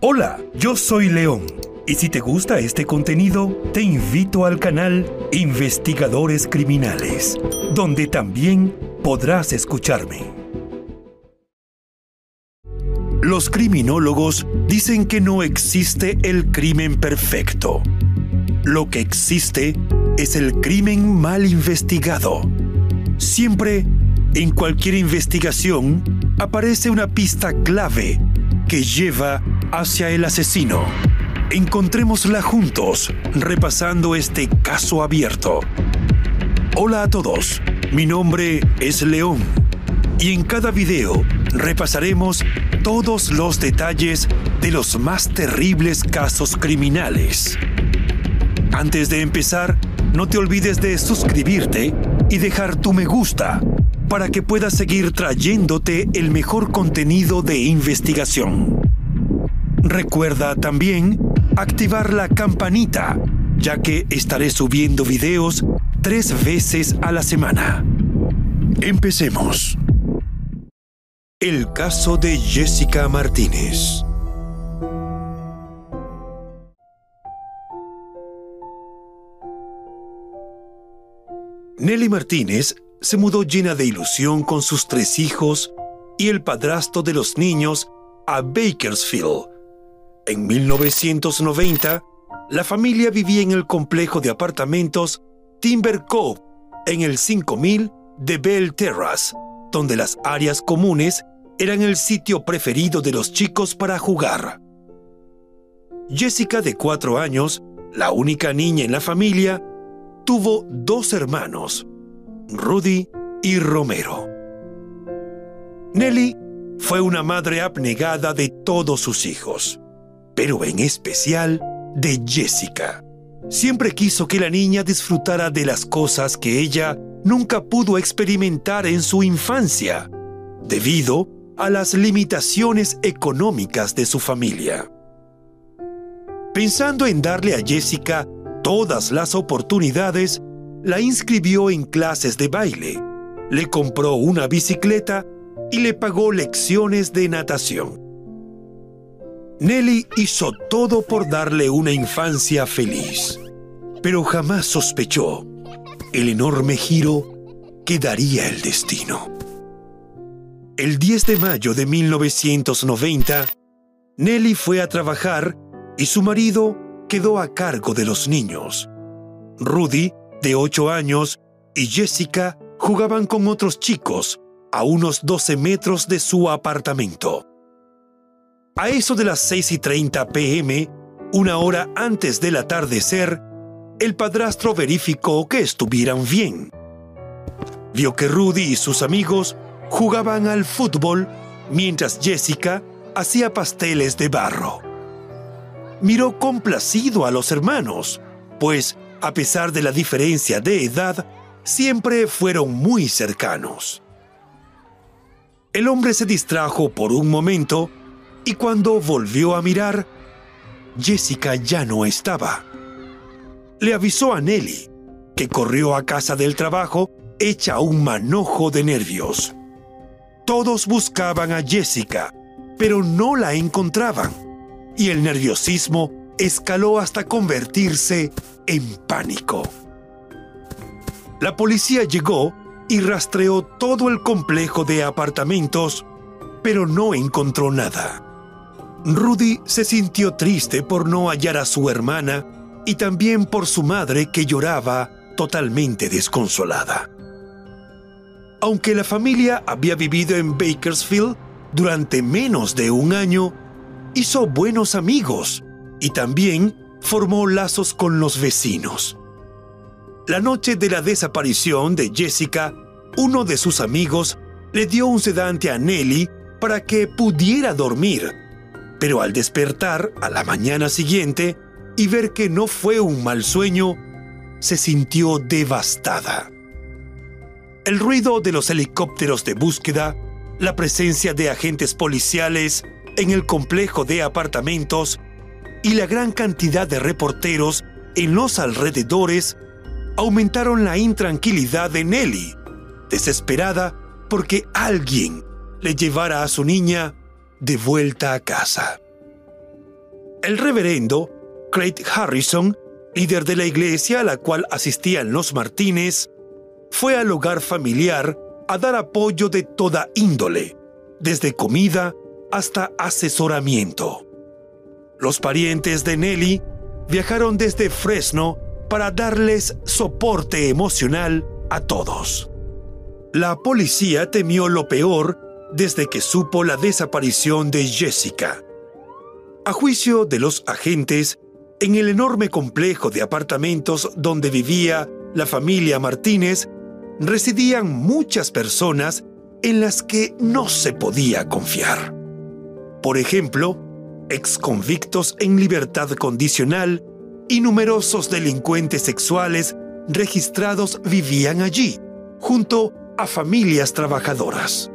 Hola, yo soy León. Y si te gusta este contenido, te invito al canal Investigadores Criminales, donde también podrás escucharme. Los criminólogos dicen que no existe el crimen perfecto. Lo que existe es el crimen mal investigado. Siempre, en cualquier investigación, aparece una pista clave que lleva hacia el asesino. Encontrémosla juntos, repasando este caso abierto. Hola a todos, mi nombre es León y en cada video repasaremos todos los detalles de los más terribles casos criminales. Antes de empezar, no te olvides de suscribirte y dejar tu me gusta para que puedas seguir trayéndote el mejor contenido de investigación. Recuerda también activar la campanita, ya que estaré subiendo videos tres veces a la semana. Empecemos. El caso de Jessica Martínez. Nelly Martínez se mudó llena de ilusión con sus tres hijos y el padrastro de los niños a Bakersfield. En 1990, la familia vivía en el complejo de apartamentos Timber Cove, en el 5000 de Bell Terrace, donde las áreas comunes eran el sitio preferido de los chicos para jugar. Jessica, de cuatro años, la única niña en la familia, tuvo dos hermanos, Rudy y Romero. Nelly fue una madre abnegada de todos sus hijos, pero en especial de Jessica. Siempre quiso que la niña disfrutara de las cosas que ella nunca pudo experimentar en su infancia, debido a las limitaciones económicas de su familia. Pensando en darle a Jessica todas las oportunidades, la inscribió en clases de baile, le compró una bicicleta y le pagó lecciones de natación. Nelly hizo todo por darle una infancia feliz, pero jamás sospechó el enorme giro que daría el destino. El 10 de mayo de 1990, Nelly fue a trabajar y su marido quedó a cargo de los niños. Rudy de 8 años, y Jessica jugaban con otros chicos a unos 12 metros de su apartamento. A eso de las 6 y 30 pm, una hora antes del atardecer, el padrastro verificó que estuvieran bien. Vio que Rudy y sus amigos jugaban al fútbol mientras Jessica hacía pasteles de barro. Miró complacido a los hermanos, pues a pesar de la diferencia de edad, siempre fueron muy cercanos. El hombre se distrajo por un momento y cuando volvió a mirar, Jessica ya no estaba. Le avisó a Nelly, que corrió a casa del trabajo hecha un manojo de nervios. Todos buscaban a Jessica, pero no la encontraban, y el nerviosismo escaló hasta convertirse en pánico. La policía llegó y rastreó todo el complejo de apartamentos, pero no encontró nada. Rudy se sintió triste por no hallar a su hermana y también por su madre que lloraba totalmente desconsolada. Aunque la familia había vivido en Bakersfield durante menos de un año, hizo buenos amigos y también formó lazos con los vecinos. La noche de la desaparición de Jessica, uno de sus amigos le dio un sedante a Nelly para que pudiera dormir, pero al despertar a la mañana siguiente y ver que no fue un mal sueño, se sintió devastada. El ruido de los helicópteros de búsqueda, la presencia de agentes policiales en el complejo de apartamentos y la gran cantidad de reporteros en los alrededores aumentaron la intranquilidad de Nelly, desesperada porque alguien le llevara a su niña de vuelta a casa. El reverendo Craig Harrison, líder de la iglesia a la cual asistían los Martínez, fue al hogar familiar a dar apoyo de toda índole, desde comida hasta asesoramiento. Los parientes de Nelly viajaron desde Fresno para darles soporte emocional a todos. La policía temió lo peor desde que supo la desaparición de Jessica. A juicio de los agentes, en el enorme complejo de apartamentos donde vivía la familia Martínez, residían muchas personas en las que no se podía confiar. Por ejemplo, exconvictos en libertad condicional y numerosos delincuentes sexuales registrados vivían allí, junto a familias trabajadoras.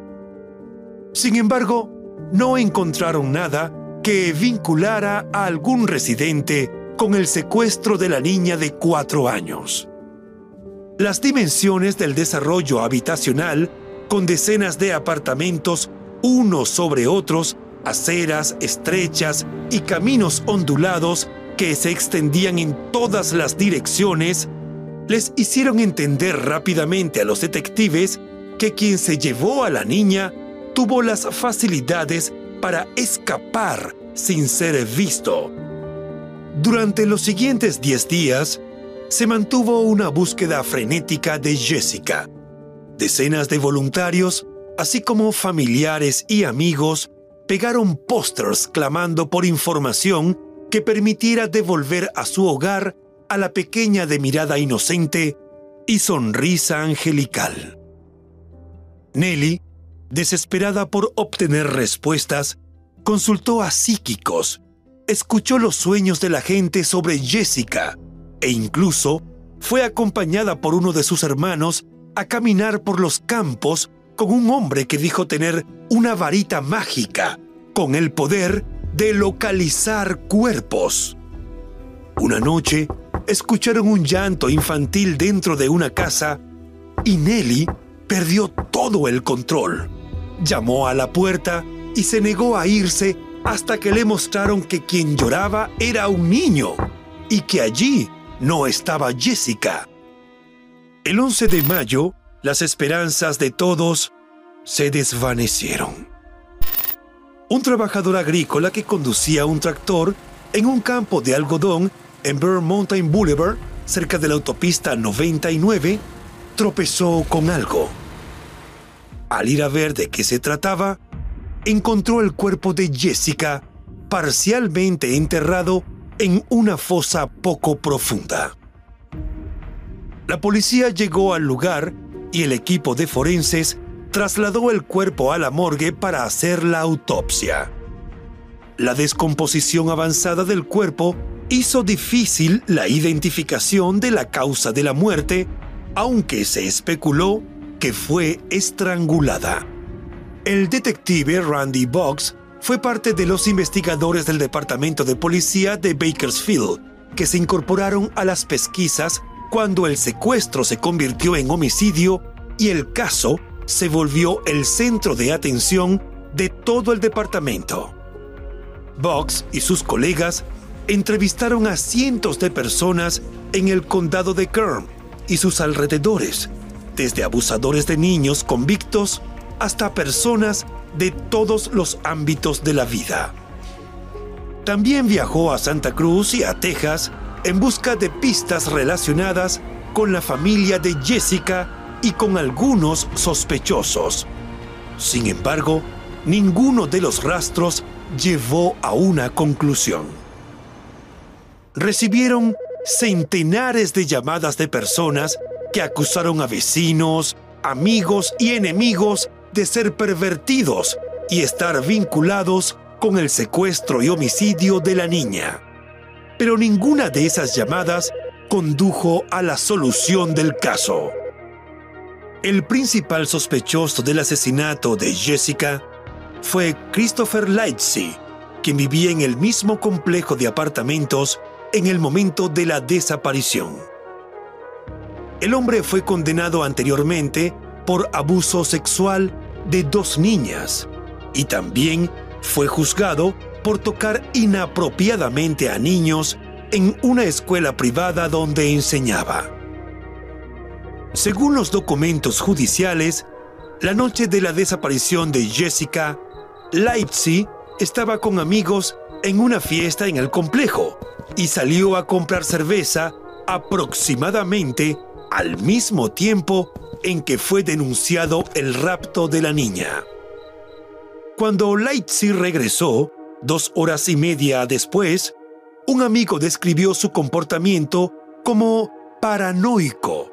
Sin embargo, no encontraron nada que vinculara a algún residente con el secuestro de la niña de cuatro años. Las dimensiones del desarrollo habitacional, con decenas de apartamentos unos sobre otros, aceras estrechas y caminos ondulados que se extendían en todas las direcciones, les hicieron entender rápidamente a los detectives que quien se llevó a la niña tuvo las facilidades para escapar sin ser visto. Durante los siguientes 10 días, se mantuvo una búsqueda frenética de Jessica. Decenas de voluntarios, así como familiares y amigos, pegaron pósters clamando por información que permitiera devolver a su hogar a la pequeña de mirada inocente y sonrisa angelical. Nelly, desesperada por obtener respuestas, consultó a psíquicos, escuchó los sueños de la gente sobre Jessica e incluso fue acompañada por uno de sus hermanos a caminar por los campos con un hombre que dijo tener una varita mágica con el poder de localizar cuerpos. Una noche, escucharon un llanto infantil dentro de una casa y Nelly perdió todo el control. Llamó a la puerta y se negó a irse hasta que le mostraron que quien lloraba era un niño y que allí no estaba Jessica. El 11 de mayo, las esperanzas de todos se desvanecieron. Un trabajador agrícola que conducía un tractor en un campo de algodón en Burr Mountain Boulevard, cerca de la autopista 99, tropezó con algo. Al ir a ver de qué se trataba, encontró el cuerpo de Jessica parcialmente enterrado en una fosa poco profunda. La policía llegó al lugar y el equipo de forenses trasladó el cuerpo a la morgue para hacer la autopsia. La descomposición avanzada del cuerpo hizo difícil la identificación de la causa de la muerte, aunque se especuló que fue estrangulada. El detective Randy Box fue parte de los investigadores del Departamento de Policía de Bakersfield, que se incorporaron a las pesquisas cuando el secuestro se convirtió en homicidio y el caso se volvió el centro de atención de todo el departamento. Box y sus colegas entrevistaron a cientos de personas en el condado de Kern y sus alrededores, desde abusadores de niños convictos hasta personas de todos los ámbitos de la vida. También viajó a Santa Cruz y a Texas en busca de pistas relacionadas con la familia de Jessica y con algunos sospechosos. Sin embargo, ninguno de los rastros llevó a una conclusión. Recibieron centenares de llamadas de personas que acusaron a vecinos, amigos y enemigos de ser pervertidos y estar vinculados con el secuestro y homicidio de la niña. Pero ninguna de esas llamadas condujo a la solución del caso. El principal sospechoso del asesinato de Jessica fue Christopher Lightsey, quien vivía en el mismo complejo de apartamentos en el momento de la desaparición. El hombre fue condenado anteriormente por abuso sexual de dos niñas y también fue juzgado por tocar inapropiadamente a niños en una escuela privada donde enseñaba. Según los documentos judiciales, la noche de la desaparición de Jessica, Leipzig estaba con amigos en una fiesta en el complejo y salió a comprar cerveza aproximadamente al mismo tiempo en que fue denunciado el rapto de la niña. Cuando Leipzig regresó, dos horas y media después, un amigo describió su comportamiento como paranoico.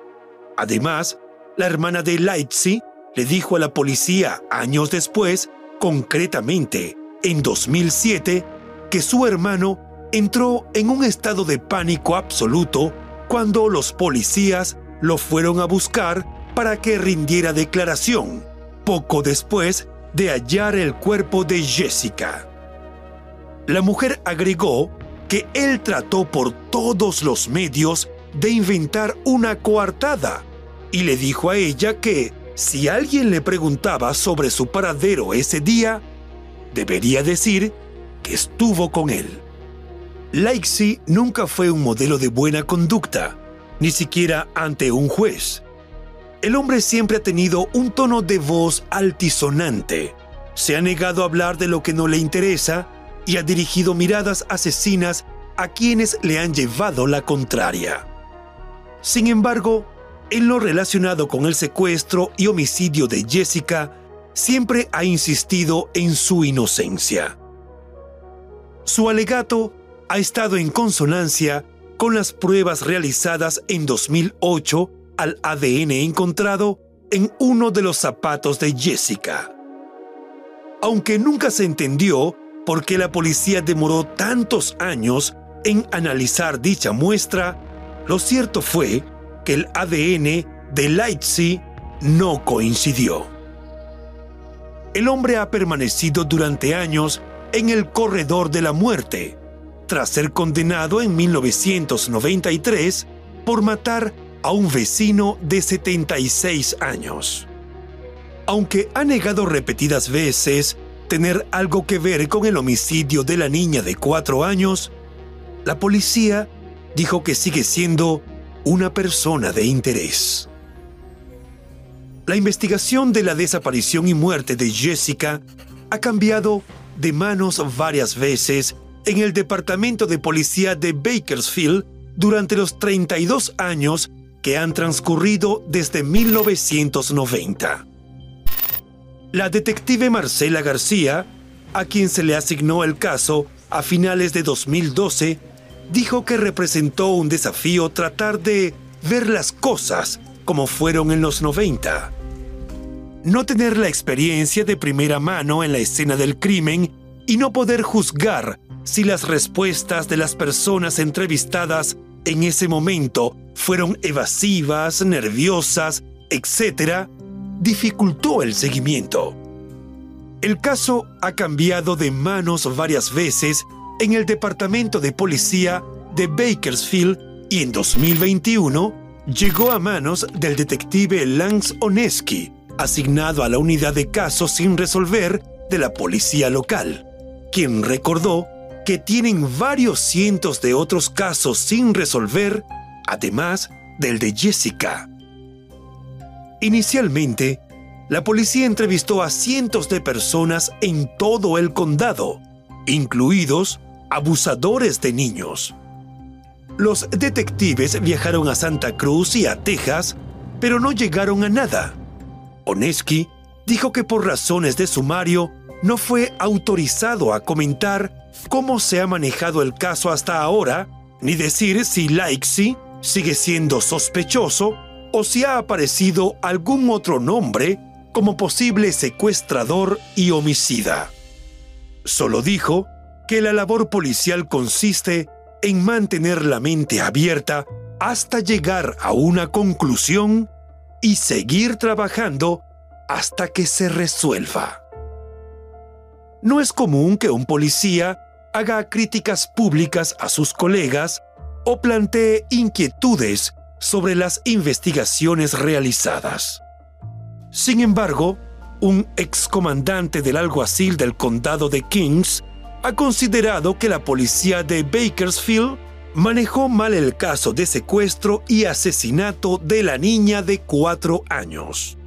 Además, la hermana de Leipzig le dijo a la policía años después, concretamente en 2007, que su hermano entró en un estado de pánico absoluto cuando los policías lo fueron a buscar para que rindiera declaración, poco después de hallar el cuerpo de Jessica. La mujer agregó que él trató por todos los medios de inventar una coartada y le dijo a ella que si alguien le preguntaba sobre su paradero ese día, debería decir que estuvo con él. Leixi nunca fue un modelo de buena conducta, ni siquiera ante un juez. El hombre siempre ha tenido un tono de voz altisonante. Se ha negado a hablar de lo que no le interesa y ha dirigido miradas asesinas a quienes le han llevado la contraria. Sin embargo, en lo relacionado con el secuestro y homicidio de Jessica, siempre ha insistido en su inocencia. Su alegato ha estado en consonancia con las pruebas realizadas en 2008 al ADN encontrado en uno de los zapatos de Jessica. Aunque nunca se entendió por qué la policía demoró tantos años en analizar dicha muestra, lo cierto fue que el ADN de Leipzig no coincidió. El hombre ha permanecido durante años en el corredor de la muerte, tras ser condenado en 1993 por matar a un vecino de 76 años. Aunque ha negado repetidas veces tener algo que ver con el homicidio de la niña de cuatro años, la policía dijo que sigue siendo una persona de interés. La investigación de la desaparición y muerte de Jessica ha cambiado de manos varias veces en el Departamento de Policía de Bakersfield durante los 32 años que han transcurrido desde 1990. La detective Marcela García, a quien se le asignó el caso a finales de 2012, dijo que representó un desafío tratar de ver las cosas como fueron en los 90. No tener la experiencia de primera mano en la escena del crimen y no poder juzgar si las respuestas de las personas entrevistadas en ese momento fueron evasivas, nerviosas, etc., dificultó el seguimiento. El caso ha cambiado de manos varias veces en el Departamento de Policía de Bakersfield y en 2021 llegó a manos del detective Lance Oneski, asignado a la unidad de casos sin resolver de la policía local, quien recordó que tienen varios cientos de otros casos sin resolver, además del de Jessica. Inicialmente, la policía entrevistó a cientos de personas en todo el condado, incluidos abusadores de niños. Los detectives viajaron a Santa Cruz y a Texas, pero no llegaron a nada. Oneski dijo que por razones de sumario no fue autorizado a comentar cómo se ha manejado el caso hasta ahora, ni decir si Laixi sigue siendo sospechoso o si ha aparecido algún otro nombre como posible secuestrador y homicida. Solo dijo que la labor policial consiste en mantener la mente abierta hasta llegar a una conclusión y seguir trabajando hasta que se resuelva. No es común que un policía haga críticas públicas a sus colegas o plantee inquietudes sobre las investigaciones realizadas. Sin embargo, un excomandante del alguacil del condado de Kings ha considerado que la policía de Bakersfield manejó mal el caso de secuestro y asesinato de la niña de cuatro años.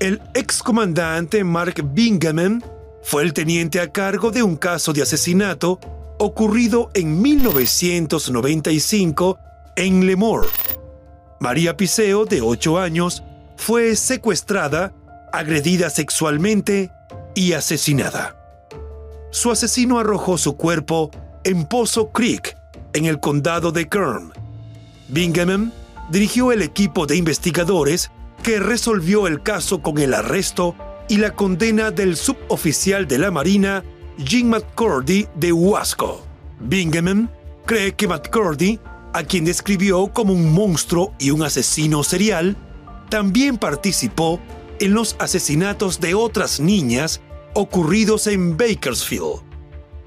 El excomandante Mark Bingaman fue el teniente a cargo de un caso de asesinato ocurrido en 1995 en Lemore. María Piseo, de 8 años, fue secuestrada, agredida sexualmente y asesinada. Su asesino arrojó su cuerpo en Pozo Creek, en el condado de Kern. Bingham dirigió el equipo de investigadores que resolvió el caso con el arresto y la condena del suboficial de la Marina Jim McCurdy de Huasco. Bingham cree que McCurdy, a quien describió como un monstruo y un asesino serial, también participó en los asesinatos de otras niñas ocurridos en Bakersfield.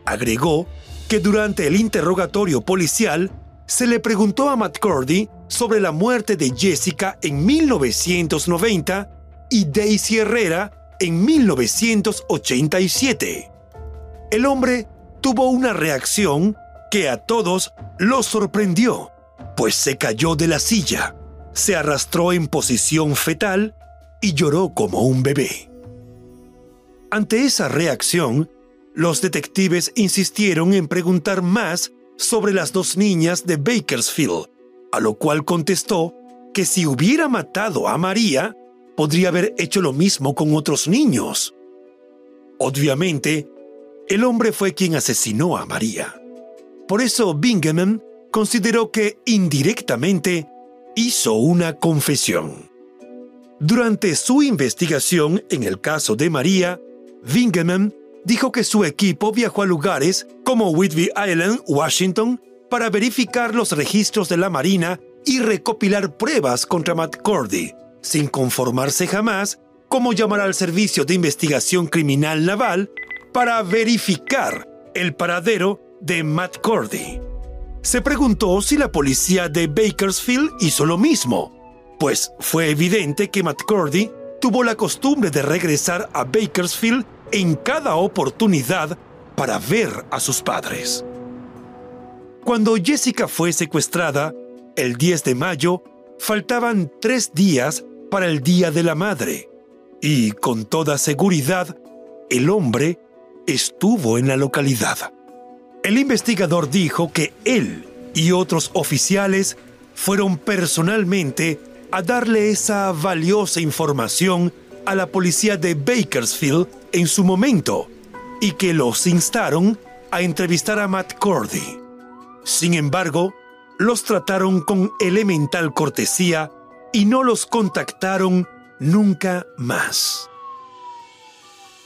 Agregó que durante el interrogatorio policial se le preguntó a McCurdy sobre la muerte de Jessica en 1990 y Daisy Herrera en 1987. El hombre tuvo una reacción que a todos los sorprendió, pues se cayó de la silla, se arrastró en posición fetal y lloró como un bebé. Ante esa reacción, los detectives insistieron en preguntar más sobre las dos niñas de Bakersfield, a lo cual contestó que si hubiera matado a María, podría haber hecho lo mismo con otros niños. Obviamente, el hombre fue quien asesinó a María. Por eso Bingham consideró que indirectamente hizo una confesión. Durante su investigación en el caso de María, Bingham dijo que su equipo viajó a lugares como Whitby Island, Washington, para verificar los registros de la Marina y recopilar pruebas contra Matt Cordy, sin conformarse jamás cómo llamar al Servicio de Investigación Criminal Naval para verificar el paradero de Matt Cordy. Se preguntó si la policía de Bakersfield hizo lo mismo, pues fue evidente que Matt Cordy tuvo la costumbre de regresar a Bakersfield en cada oportunidad para ver a sus padres. Cuando Jessica fue secuestrada, el 10 de mayo, faltaban tres días para el Día de la Madre, y con toda seguridad, el hombre estuvo en la localidad. El investigador dijo que él y otros oficiales fueron personalmente a darle esa valiosa información a la policía de Bakersfield en su momento y que los instaron a entrevistar a Matt Cordy. Sin embargo, los trataron con elemental cortesía y no los contactaron nunca más.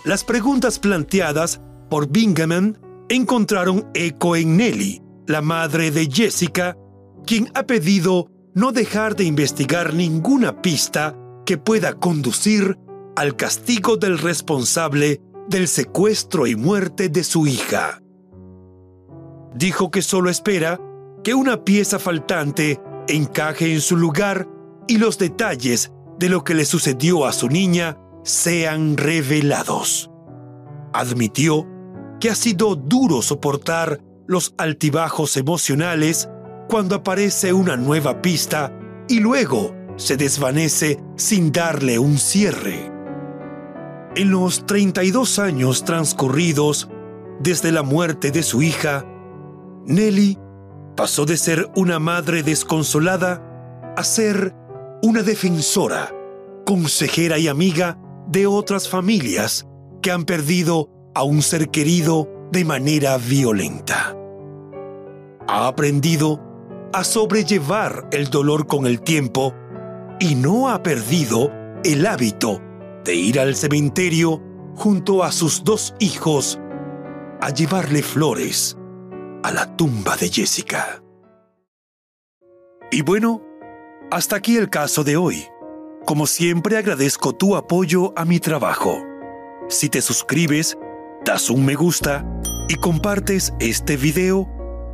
Las preguntas planteadas por Bingaman encontraron eco en Nelly, la madre de Jessica, quien ha pedido no dejar de investigar ninguna pista que pueda conducir al castigo del responsable del secuestro y muerte de su hija. Dijo que solo espera que una pieza faltante encaje en su lugar y los detalles de lo que le sucedió a su niña sean revelados. Admitió que ha sido duro soportar los altibajos emocionales cuando aparece una nueva pista y luego se desvanece sin darle un cierre. En los 32 años transcurridos desde la muerte de su hija, Nelly pasó de ser una madre desconsolada a ser una defensora, consejera y amiga de otras familias que han perdido a un ser querido de manera violenta. Ha aprendido a sobrellevar el dolor con el tiempo y no ha perdido el hábito de ir al cementerio junto a sus dos hijos a llevarle flores a la tumba de Jessica. Y bueno, hasta aquí el caso de hoy. Como siempre agradezco tu apoyo a mi trabajo. Si te suscribes, das un me gusta y compartes este video,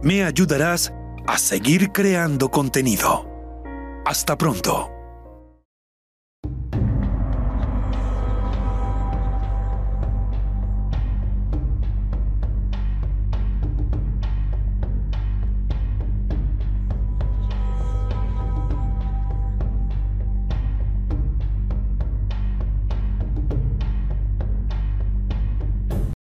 me ayudarás a seguir creando contenido. Hasta pronto.